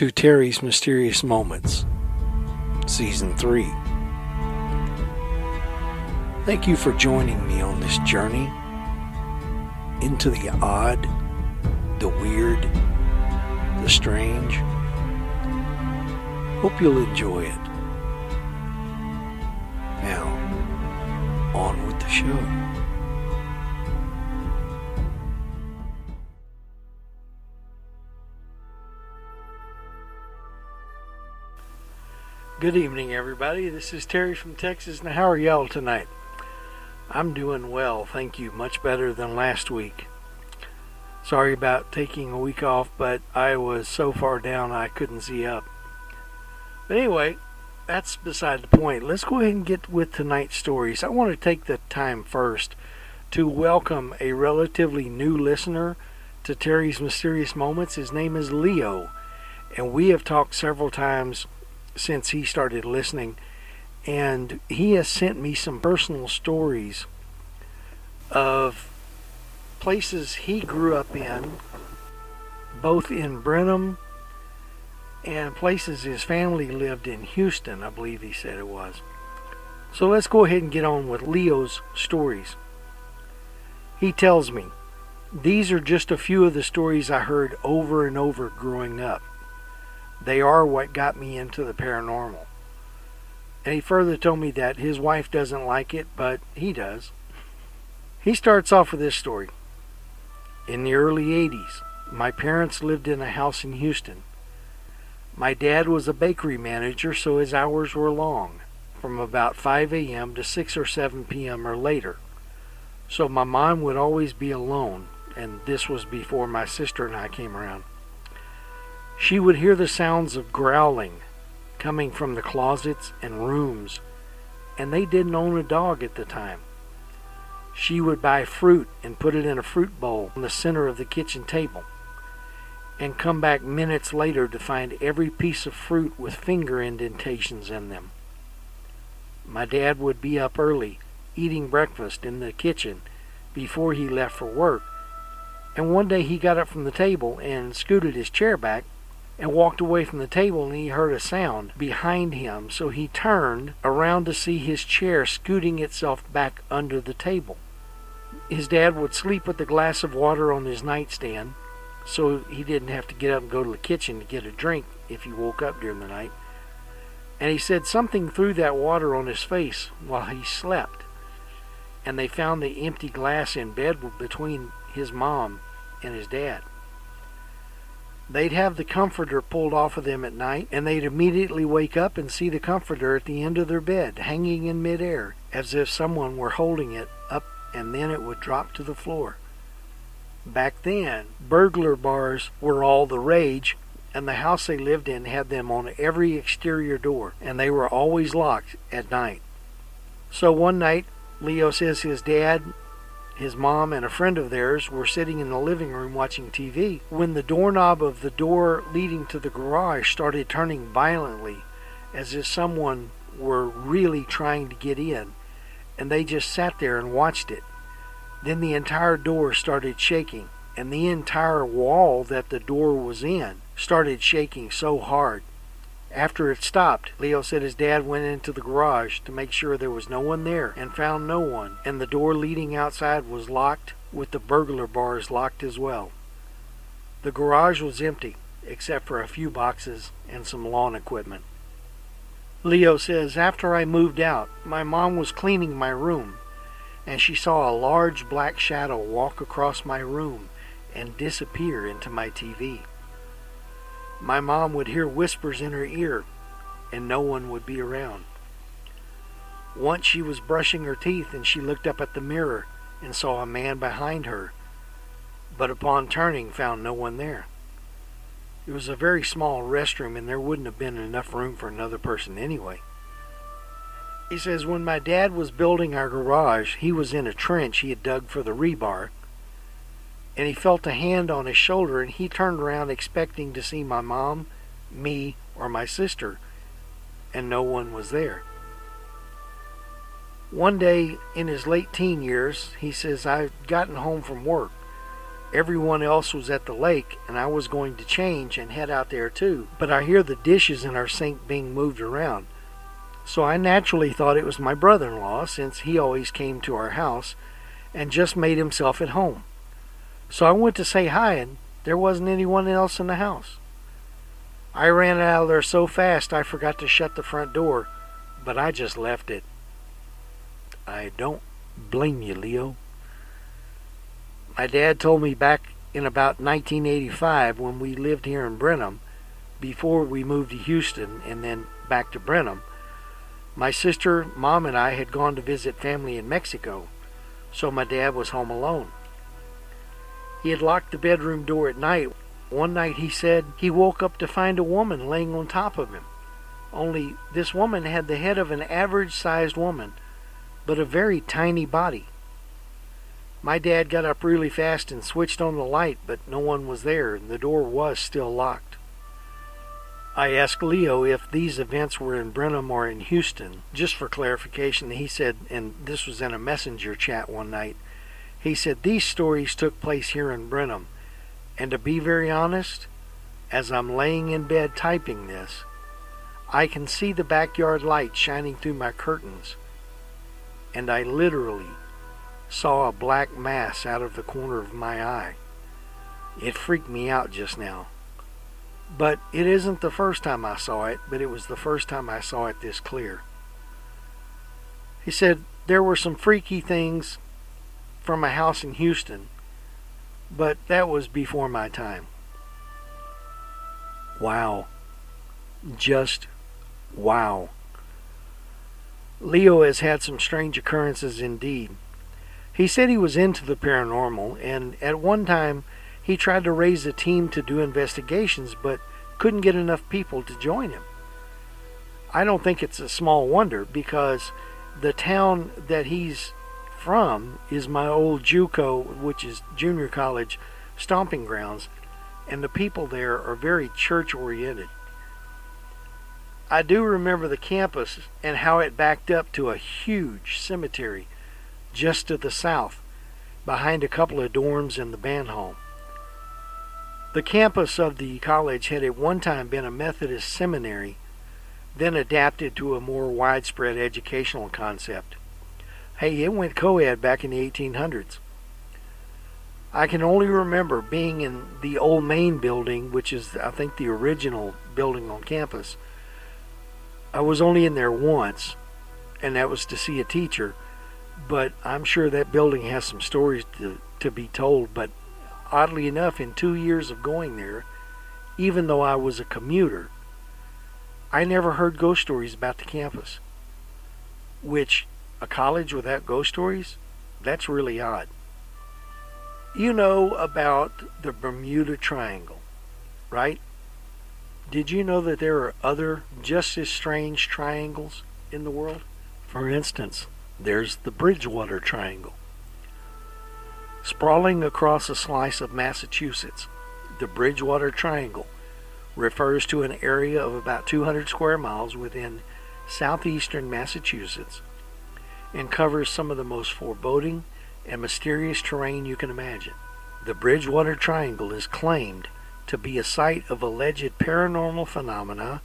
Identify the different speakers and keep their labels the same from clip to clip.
Speaker 1: To Terry's Mysterious Moments, Season 3. Thank you for joining me on this journey into the odd, the weird, the strange. Hope you'll enjoy it. Now, on with the show. Good evening, everybody. This is Terry from Texas. Now, how are y'all tonight? I'm doing well, thank you. Much better than last week. Sorry about taking a week off, but I was so far down I couldn't see up. But anyway, that's beside the point. Let's go ahead and get with tonight's stories. I want to take the time first to welcome a relatively new listener to Terry's Mysterious Moments. His name is Leo, and we have talked several times since he started listening, and he has sent me some personal stories of places he grew up in, both in Brenham and places his family lived in Houston, I believe he said it was. So let's go ahead and get on with Leo's stories. He tells me, These are just a few of the stories I heard over and over growing up. They are what got me into the paranormal. And he further told me that his wife doesn't like it, but he does. He starts off with this story. In the early 80s, my parents lived in a house in Houston. My dad was a bakery manager, so his hours were long, from about 5 a.m. to 6 or 7 p.m. or later. So my mom would always be alone, and this was before my sister and I came around. She would hear the sounds of growling coming from the closets and rooms, and they didn't own a dog at the time. She would buy fruit and put it in a fruit bowl in the center of the kitchen table, and come back minutes later to find every piece of fruit with finger indentations in them. My dad would be up early, eating breakfast in the kitchen before he left for work, and one day he got up from the table and scooted his chair back and walked away from the table and he heard a sound behind him. So he turned around to see his chair scooting itself back under the table. His dad would sleep with a glass of water on his nightstand so he didn't have to get up and go to the kitchen to get a drink if he woke up during the night. And he said something threw that water on his face while he slept. And they found the empty glass in bed between his mom and his dad. They'd have the comforter pulled off of them at night, and they'd immediately wake up and see the comforter at the end of their bed, hanging in midair, as if someone were holding it up, and then it would drop to the floor. Back then, burglar bars were all the rage, and the house they lived in had them on every exterior door, and they were always locked at night. So one night, Leo says his dad his mom and a friend of theirs were sitting in the living room watching TV when the doorknob of the door leading to the garage started turning violently as if someone were really trying to get in, and they just sat there and watched it. Then the entire door started shaking, and the entire wall that the door was in started shaking so hard after it stopped, Leo said his dad went into the garage to make sure there was no one there and found no one, and the door leading outside was locked with the burglar bars locked as well. The garage was empty except for a few boxes and some lawn equipment. Leo says after I moved out, my mom was cleaning my room and she saw a large black shadow walk across my room and disappear into my TV. My mom would hear whispers in her ear, and no one would be around. Once she was brushing her teeth and she looked up at the mirror and saw a man behind her. but upon turning found no one there. It was a very small restroom and there wouldn't have been enough room for another person anyway. He says when my dad was building our garage, he was in a trench he had dug for the rebar, and he felt a hand on his shoulder and he turned around expecting to see my mom, me, or my sister, and no one was there. One day in his late teen years, he says, I'd gotten home from work. Everyone else was at the lake, and I was going to change and head out there too. But I hear the dishes in our sink being moved around. So I naturally thought it was my brother in law, since he always came to our house and just made himself at home. So I went to say hi, and there wasn't anyone else in the house. I ran out of there so fast I forgot to shut the front door, but I just left it. I don't blame you, Leo. My dad told me back in about 1985 when we lived here in Brenham, before we moved to Houston and then back to Brenham, my sister, mom, and I had gone to visit family in Mexico, so my dad was home alone. He had locked the bedroom door at night. One night he said he woke up to find a woman laying on top of him. Only this woman had the head of an average sized woman but a very tiny body. My dad got up really fast and switched on the light, but no one was there, and the door was still locked. I asked Leo if these events were in Brenham or in Houston. Just for clarification, he said, and this was in a messenger chat one night, he said these stories took place here in Brenham. And to be very honest, as I'm laying in bed typing this, I can see the backyard light shining through my curtains and I literally saw a black mass out of the corner of my eye. It freaked me out just now. But it isn't the first time I saw it, but it was the first time I saw it this clear. He said there were some freaky things from a house in Houston, but that was before my time. Wow. Just wow. Leo has had some strange occurrences indeed. He said he was into the paranormal, and at one time he tried to raise a team to do investigations, but couldn't get enough people to join him. I don't think it's a small wonder because the town that he's from is my old JUCO, which is junior college stomping grounds, and the people there are very church oriented. I do remember the campus and how it backed up to a huge cemetery just to the south, behind a couple of dorms and the band hall. The campus of the college had at one time been a Methodist seminary, then adapted to a more widespread educational concept. Hey, it went co ed back in the 1800s. I can only remember being in the old main building, which is, I think, the original building on campus I was only in there once, and that was to see a teacher. But I'm sure that building has some stories to, to be told. But oddly enough, in two years of going there, even though I was a commuter, I never heard ghost stories about the campus. Which, a college without ghost stories? That's really odd. You know about the Bermuda Triangle, right? Did you know that there are other just as strange triangles in the world? For instance, there's the Bridgewater Triangle. Sprawling across a slice of Massachusetts, the Bridgewater Triangle refers to an area of about 200 square miles within southeastern Massachusetts and covers some of the most foreboding and mysterious terrain you can imagine. The Bridgewater Triangle is claimed to be a site of alleged paranormal phenomena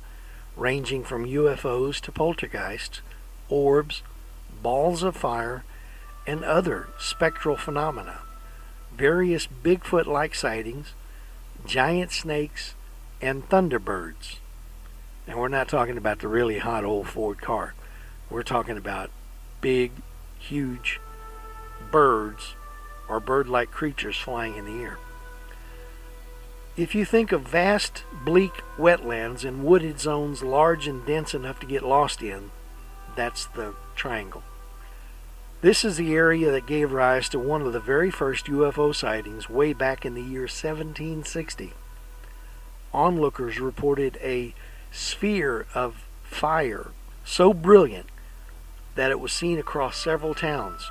Speaker 1: ranging from UFOs to poltergeists, orbs, balls of fire, and other spectral phenomena, various Bigfoot like sightings, giant snakes, and thunderbirds. And we're not talking about the really hot old Ford car. We're talking about big, huge birds or bird like creatures flying in the air. If you think of vast, bleak wetlands and wooded zones large and dense enough to get lost in, that's the triangle. This is the area that gave rise to one of the very first UFO sightings way back in the year 1760. Onlookers reported a sphere of fire so brilliant that it was seen across several towns.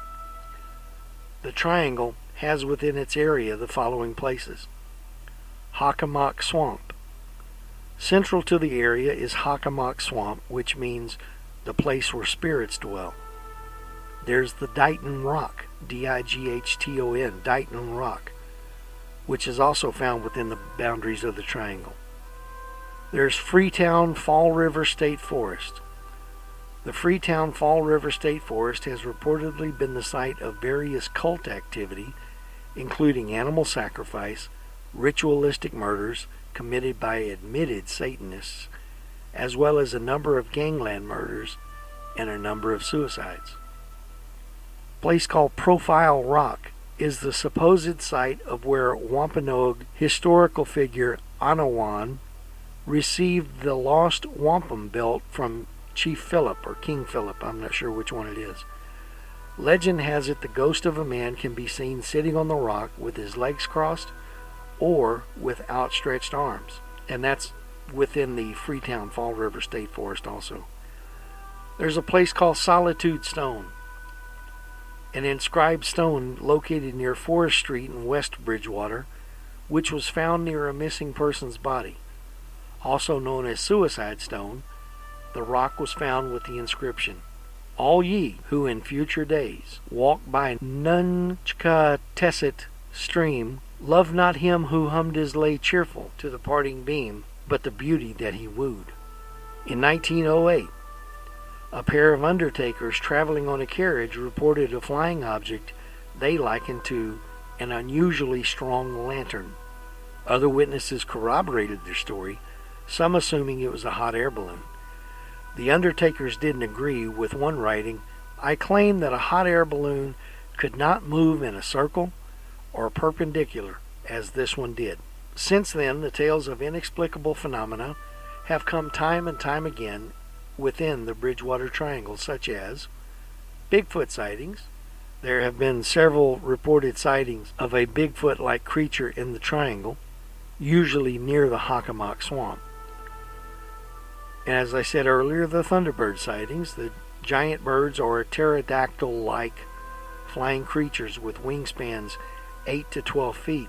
Speaker 1: The triangle has within its area the following places Hockomock Swamp. Central to the area is Hockomock Swamp, which means the place where spirits dwell. There's the Dighton Rock, D I G H T O N, Dighton Rock, which is also found within the boundaries of the triangle. There's Freetown Fall River State Forest. The Freetown Fall River State Forest has reportedly been the site of various cult activity, including animal sacrifice, ritualistic murders committed by admitted Satanists, as well as a number of gangland murders and a number of suicides. A place called Profile Rock is the supposed site of where Wampanoag historical figure Anawan received the lost wampum belt from Chief Philip or King Philip, I'm not sure which one it is. Legend has it the ghost of a man can be seen sitting on the rock with his legs crossed or with outstretched arms, and that's within the Freetown Fall River State Forest also. There's a place called Solitude Stone, an inscribed stone located near Forest Street in West Bridgewater, which was found near a missing person's body. Also known as Suicide Stone, the rock was found with the inscription All ye who in future days walk by Nunchkatesset stream, love not him who hummed his lay cheerful to the parting beam, but the beauty that he wooed. In 1908, a pair of undertakers traveling on a carriage reported a flying object they likened to an unusually strong lantern. Other witnesses corroborated their story, some assuming it was a hot air balloon. The undertakers didn't agree with one writing. I claim that a hot air balloon could not move in a circle or perpendicular as this one did. Since then, the tales of inexplicable phenomena have come time and time again within the Bridgewater Triangle, such as Bigfoot sightings. There have been several reported sightings of a Bigfoot like creature in the triangle, usually near the Hockomock Swamp. As I said earlier, the Thunderbird sightings, the giant birds or pterodactyl like flying creatures with wingspans 8 to 12 feet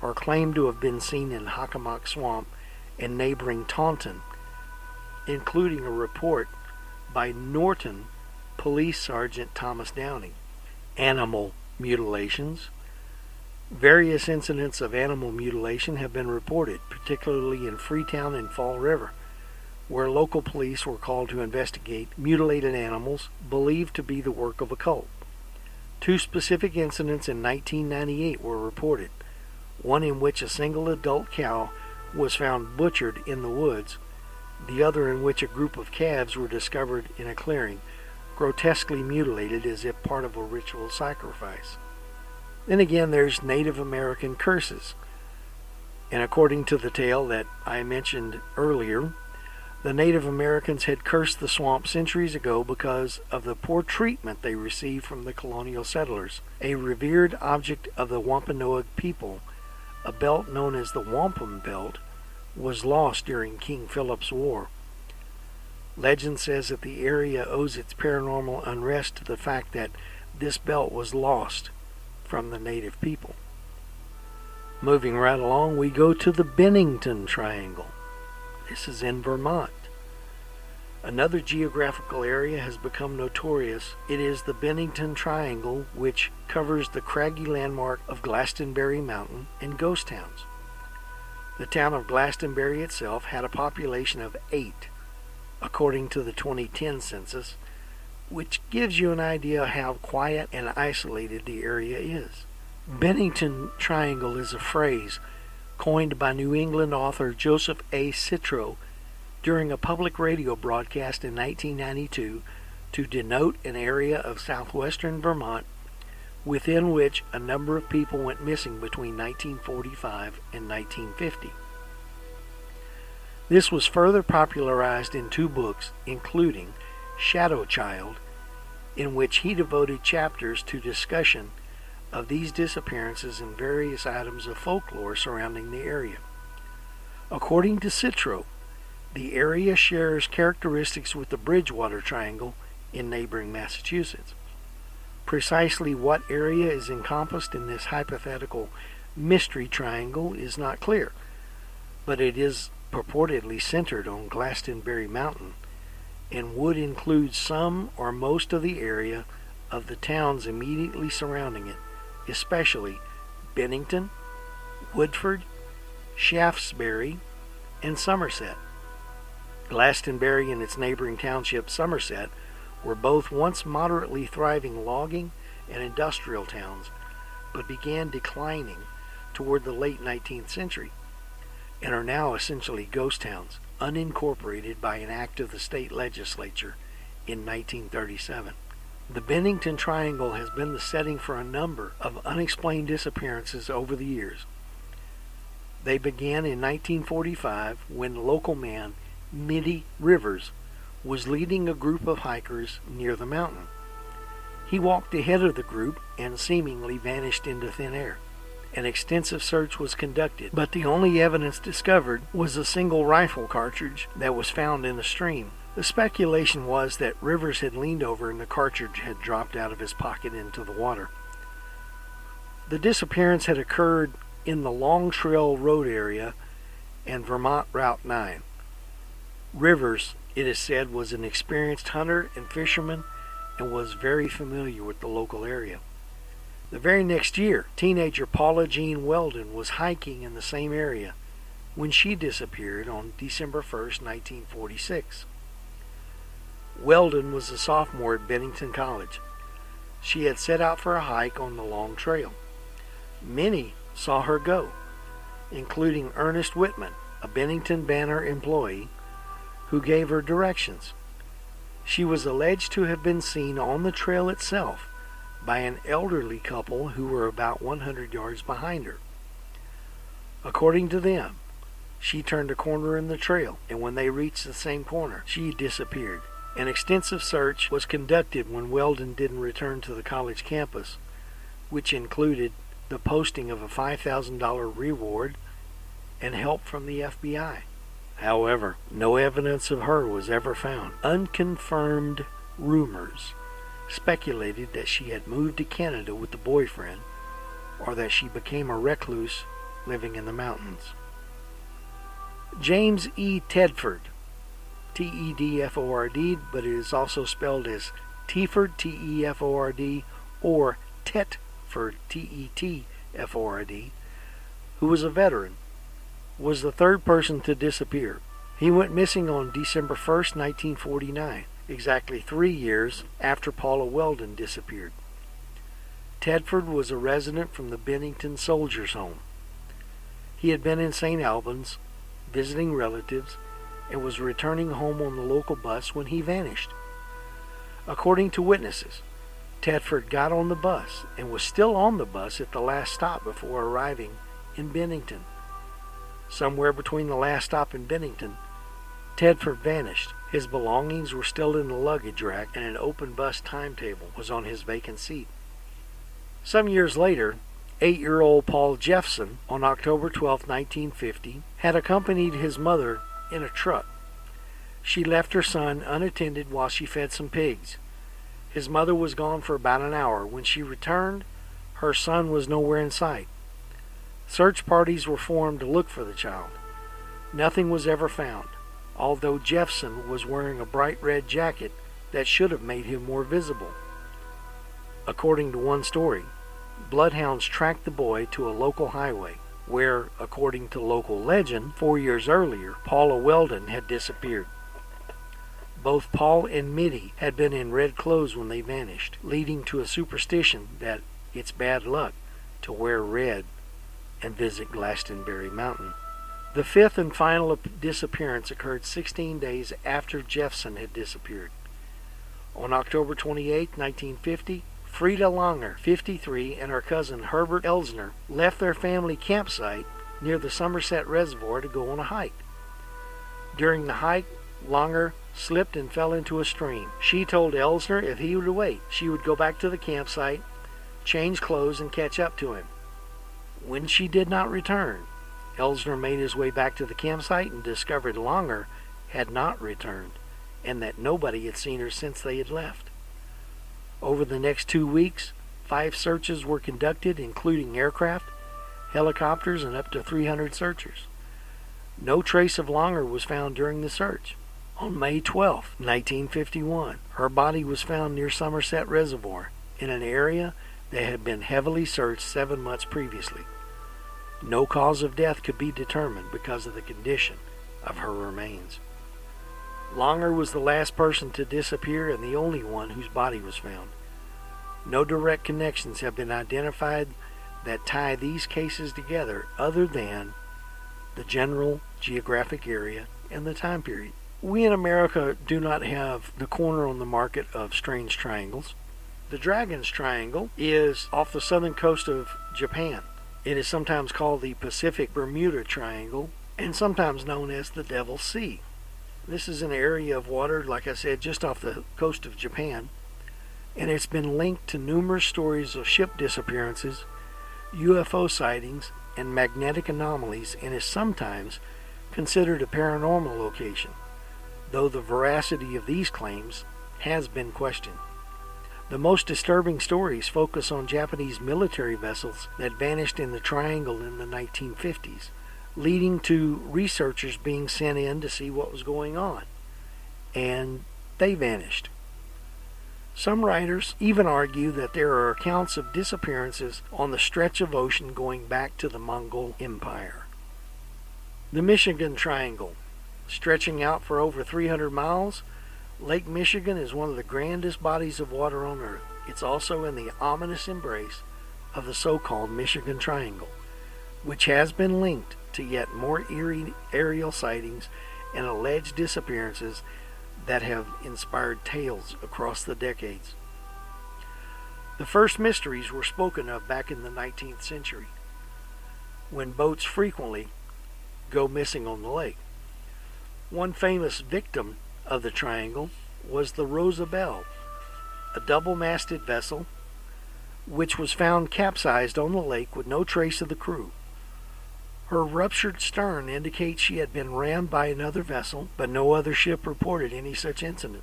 Speaker 1: are claimed to have been seen in Hockomock Swamp and neighboring Taunton, including a report by Norton Police Sergeant Thomas Downey. Animal mutilations. Various incidents of animal mutilation have been reported, particularly in Freetown and Fall River where local police were called to investigate mutilated animals believed to be the work of a cult. Two specific incidents in 1998 were reported one in which a single adult cow was found butchered in the woods, the other in which a group of calves were discovered in a clearing, grotesquely mutilated as if part of a ritual sacrifice. Then again, there's Native American curses. And according to the tale that I mentioned earlier, the Native Americans had cursed the swamp centuries ago because of the poor treatment they received from the colonial settlers. A revered object of the Wampanoag people, a belt known as the Wampum Belt, was lost during King Philip's War. Legend says that the area owes its paranormal unrest to the fact that this belt was lost from the native people. Moving right along, we go to the Bennington Triangle. This is in Vermont. Another geographical area has become notorious. It is the Bennington Triangle, which covers the craggy landmark of Glastonbury Mountain and ghost towns. The town of Glastonbury itself had a population of eight, according to the 2010 census, which gives you an idea how quiet and isolated the area is. Bennington Triangle is a phrase coined by New England author Joseph A. Citro during a public radio broadcast in 1992 to denote an area of southwestern Vermont within which a number of people went missing between 1945 and 1950. This was further popularized in two books, including Shadow Child in which he devoted chapters to discussion of these disappearances and various items of folklore surrounding the area. According to Citro, the area shares characteristics with the Bridgewater Triangle in neighboring Massachusetts. Precisely what area is encompassed in this hypothetical mystery triangle is not clear, but it is purportedly centered on Glastonbury Mountain and would include some or most of the area of the towns immediately surrounding it, especially Bennington, Woodford, Shaftesbury, and Somerset. Glastonbury and its neighboring township, Somerset, were both once moderately thriving logging and industrial towns, but began declining toward the late 19th century and are now essentially ghost towns, unincorporated by an act of the state legislature in 1937. The Bennington Triangle has been the setting for a number of unexplained disappearances over the years. They began in 1945 when local man Middie Rivers was leading a group of hikers near the mountain. He walked ahead of the group and seemingly vanished into thin air. An extensive search was conducted, but the only evidence discovered was a single rifle cartridge that was found in the stream. The speculation was that Rivers had leaned over and the cartridge had dropped out of his pocket into the water. The disappearance had occurred in the Long Trail Road area and Vermont Route 9. Rivers, it is said, was an experienced hunter and fisherman and was very familiar with the local area. The very next year, teenager Paula Jean Weldon was hiking in the same area when she disappeared on December 1, 1946. Weldon was a sophomore at Bennington College. She had set out for a hike on the long trail. Many saw her go, including Ernest Whitman, a Bennington Banner employee, who gave her directions. She was alleged to have been seen on the trail itself by an elderly couple who were about 100 yards behind her. According to them, she turned a corner in the trail, and when they reached the same corner, she disappeared. An extensive search was conducted when Weldon didn't return to the college campus, which included the posting of a $5,000 reward and help from the FBI. However, no evidence of her was ever found. Unconfirmed rumors speculated that she had moved to Canada with a boyfriend or that she became a recluse living in the mountains. James E. Tedford, T E D F O R D, but it is also spelled as Teford, T E F O R D, or Tetford, T E T F O R D, who was a veteran, was the third person to disappear. He went missing on December 1st, 1949 exactly three years after Paula Weldon disappeared. Tedford was a resident from the Bennington Soldiers' Home. He had been in St. Albans visiting relatives and was returning home on the local bus when he vanished. According to witnesses, Tedford got on the bus and was still on the bus at the last stop before arriving in Bennington. Somewhere between the last stop in Bennington, Tedford vanished his belongings were still in the luggage rack, and an open bus timetable was on his vacant seat. Some years later, eight year old Paul Jeffson, on October 12, 1950, had accompanied his mother in a truck. She left her son unattended while she fed some pigs. His mother was gone for about an hour. When she returned, her son was nowhere in sight. Search parties were formed to look for the child. Nothing was ever found although Jeffson was wearing a bright red jacket that should have made him more visible. According to one story, bloodhounds tracked the boy to a local highway where, according to local legend, four years earlier, Paula Weldon had disappeared. Both Paul and Middie had been in red clothes when they vanished, leading to a superstition that it's bad luck to wear red and visit Glastonbury Mountain. The fifth and final disappearance occurred 16 days after Jeffson had disappeared. On October 28, 1950, Frida Langer, 53, and her cousin Herbert Elsner left their family campsite near the Somerset Reservoir to go on a hike. During the hike, Langer slipped and fell into a stream. She told Elsner if he would wait, she would go back to the campsite, change clothes, and catch up to him. When she did not return, Elsner made his way back to the campsite and discovered Longer had not returned and that nobody had seen her since they had left. Over the next two weeks, five searches were conducted, including aircraft, helicopters, and up to 300 searchers. No trace of Longer was found during the search. On May 12, 1951, her body was found near Somerset Reservoir in an area that had been heavily searched seven months previously. No cause of death could be determined because of the condition of her remains. Longer was the last person to disappear and the only one whose body was found. No direct connections have been identified that tie these cases together other than the general geographic area and the time period. We in America do not have the corner on the market of strange triangles. The Dragon's Triangle is off the southern coast of Japan. It is sometimes called the Pacific Bermuda Triangle and sometimes known as the Devil's Sea. This is an area of water, like I said, just off the coast of Japan, and it's been linked to numerous stories of ship disappearances, UFO sightings, and magnetic anomalies, and is sometimes considered a paranormal location, though the veracity of these claims has been questioned. The most disturbing stories focus on Japanese military vessels that vanished in the triangle in the 1950s leading to researchers being sent in to see what was going on. And they vanished. Some writers even argue that there are accounts of disappearances on the stretch of ocean going back to the Mongol Empire. The Michigan Triangle, stretching out for over 300 miles, Lake Michigan is one of the grandest bodies of water on Earth. It's also in the ominous embrace of the so called Michigan Triangle, which has been linked to yet more eerie aerial sightings and alleged disappearances that have inspired tales across the decades. The first mysteries were spoken of back in the 19th century, when boats frequently go missing on the lake. One famous victim of the triangle was the Rosabelle, a double masted vessel which was found capsized on the lake with no trace of the crew. Her ruptured stern indicates she had been rammed by another vessel, but no other ship reported any such incident.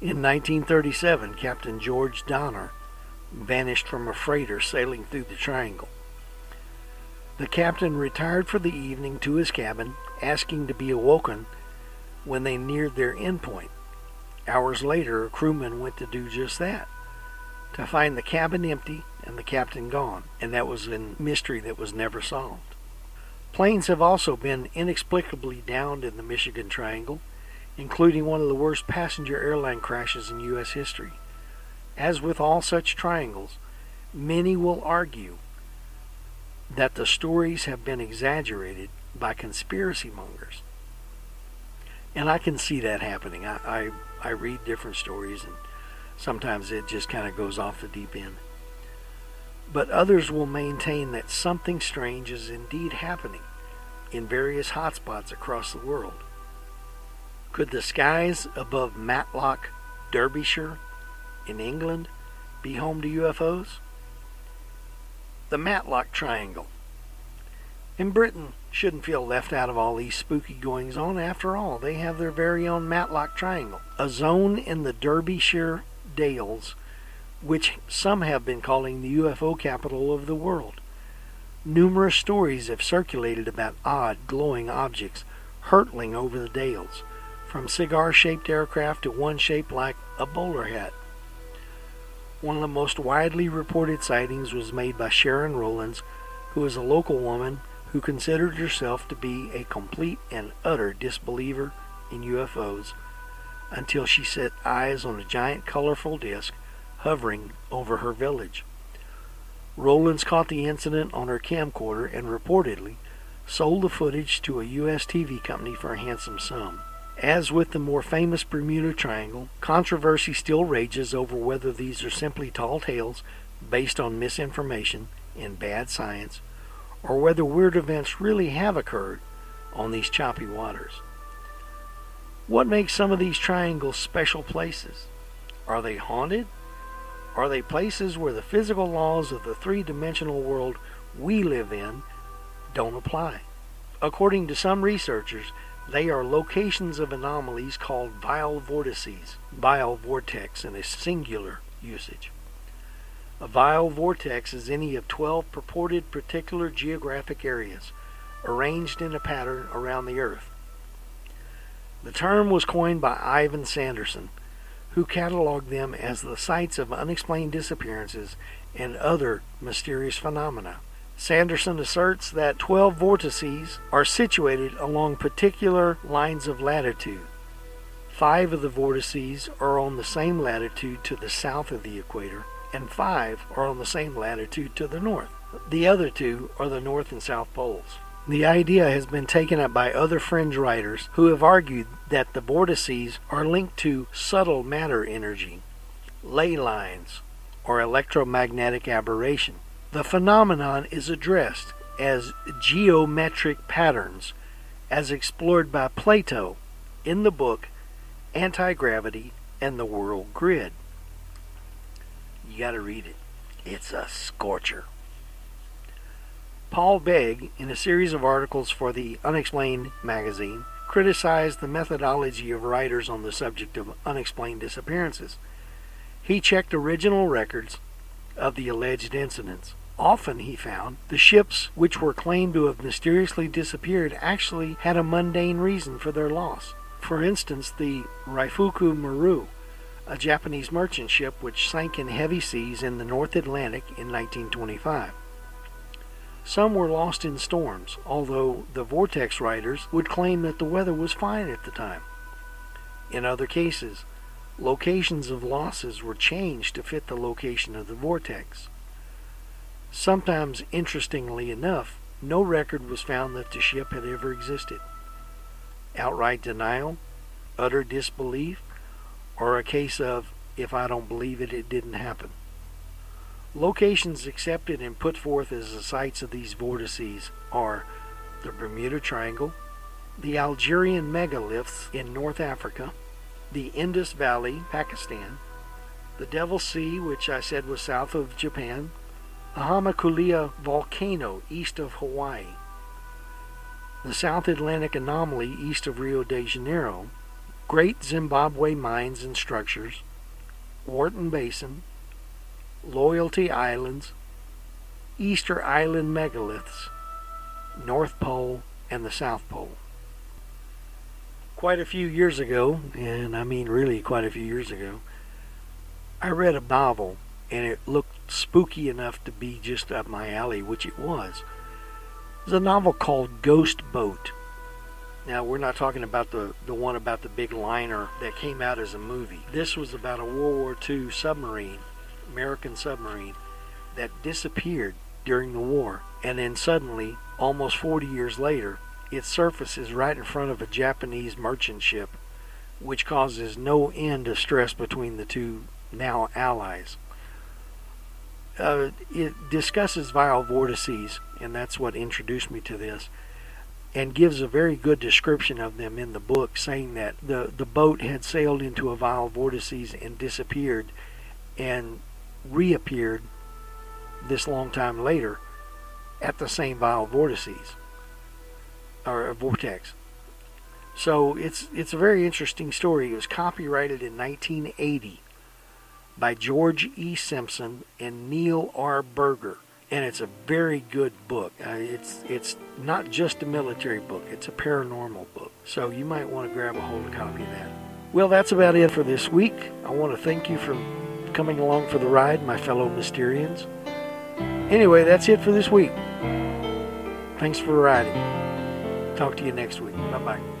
Speaker 1: In 1937, Captain George Donner vanished from a freighter sailing through the Triangle. The captain retired for the evening to his cabin, asking to be awoken when they neared their endpoint. Hours later, a crewman went to do just that to find the cabin empty and the captain gone, and that was a mystery that was never solved. Planes have also been inexplicably downed in the Michigan Triangle, including one of the worst passenger airline crashes in U.S. history. As with all such triangles, many will argue that the stories have been exaggerated by conspiracy mongers. And I can see that happening. I, I, I read different stories, and sometimes it just kind of goes off the deep end but others will maintain that something strange is indeed happening in various hotspots across the world. Could the skies above Matlock, Derbyshire, in England, be home to UFOs? The Matlock Triangle. In Britain, shouldn't feel left out of all these spooky goings on. After all, they have their very own Matlock Triangle, a zone in the Derbyshire Dales which some have been calling the UFO capital of the world. Numerous stories have circulated about odd, glowing objects hurtling over the dales, from cigar shaped aircraft to one shaped like a bowler hat. One of the most widely reported sightings was made by Sharon Rowlands, who is a local woman who considered herself to be a complete and utter disbeliever in UFOs until she set eyes on a giant colorful disk hovering over her village. Rowlands caught the incident on her camcorder and reportedly sold the footage to a U.S. TV company for a handsome sum. As with the more famous Bermuda Triangle, controversy still rages over whether these are simply tall tales based on misinformation and bad science, or whether weird events really have occurred on these choppy waters. What makes some of these triangles special places? Are they haunted? Are they places where the physical laws of the three dimensional world we live in don't apply? According to some researchers, they are locations of anomalies called vile vortices, vile vortex in a singular usage. A vile vortex is any of 12 purported particular geographic areas arranged in a pattern around the Earth. The term was coined by Ivan Sanderson, who cataloged them as the sites of unexplained disappearances and other mysterious phenomena. Sanderson asserts that 12 vortices are situated along particular lines of latitude. Five of the vortices are on the same latitude to the south of the equator, and five are on the same latitude to the north. The other two are the north and south poles. The idea has been taken up by other fringe writers who have argued that the vortices are linked to subtle matter energy, ley lines, or electromagnetic aberration. The phenomenon is addressed as geometric patterns, as explored by Plato in the book Anti Gravity and the World Grid. You got to read it, it's a scorcher. Paul Begg, in a series of articles for the Unexplained magazine, criticized the methodology of writers on the subject of unexplained disappearances. He checked original records of the alleged incidents. Often, he found, the ships which were claimed to have mysteriously disappeared actually had a mundane reason for their loss. For instance, the Raifuku Maru, a Japanese merchant ship which sank in heavy seas in the North Atlantic in 1925. Some were lost in storms, although the vortex writers would claim that the weather was fine at the time. In other cases, locations of losses were changed to fit the location of the vortex. Sometimes, interestingly enough, no record was found that the ship had ever existed. Outright denial, utter disbelief, or a case of, if I don't believe it, it didn't happen. Locations accepted and put forth as the sites of these vortices are the Bermuda Triangle, the Algerian megaliths in North Africa, the Indus Valley, Pakistan, the Devil Sea, which I said was south of Japan, the Hamakulia volcano east of Hawaii, the South Atlantic anomaly east of Rio de Janeiro, Great Zimbabwe mines and structures, Wharton Basin, Loyalty Islands, Easter Island megaliths, North Pole, and the South Pole. Quite a few years ago, and I mean really quite a few years ago, I read a novel and it looked spooky enough to be just up my alley, which it was. It was a novel called Ghost Boat. Now, we're not talking about the, the one about the big liner that came out as a movie. This was about a World War II submarine American submarine that disappeared during the war. And then suddenly, almost 40 years later, it surfaces right in front of a Japanese merchant ship, which causes no end of stress between the two now allies. Uh, it discusses vile vortices, and that's what introduced me to this, and gives a very good description of them in the book, saying that the, the boat had sailed into a vile vortices and disappeared, and reappeared this long time later at the same vile vortices or vortex. So it's it's a very interesting story. It was copyrighted in 1980 by George E. Simpson and Neal R. Burger, and it's a very good book. Uh, it's it's not just a military book; it's a paranormal book. So you might want to grab a hold of a copy of that. Well, that's about it for this week. I want to thank you for coming along for the ride, my fellow Mysterians. Anyway, that's it for this week. Thanks for riding. Talk to you next week. Bye bye.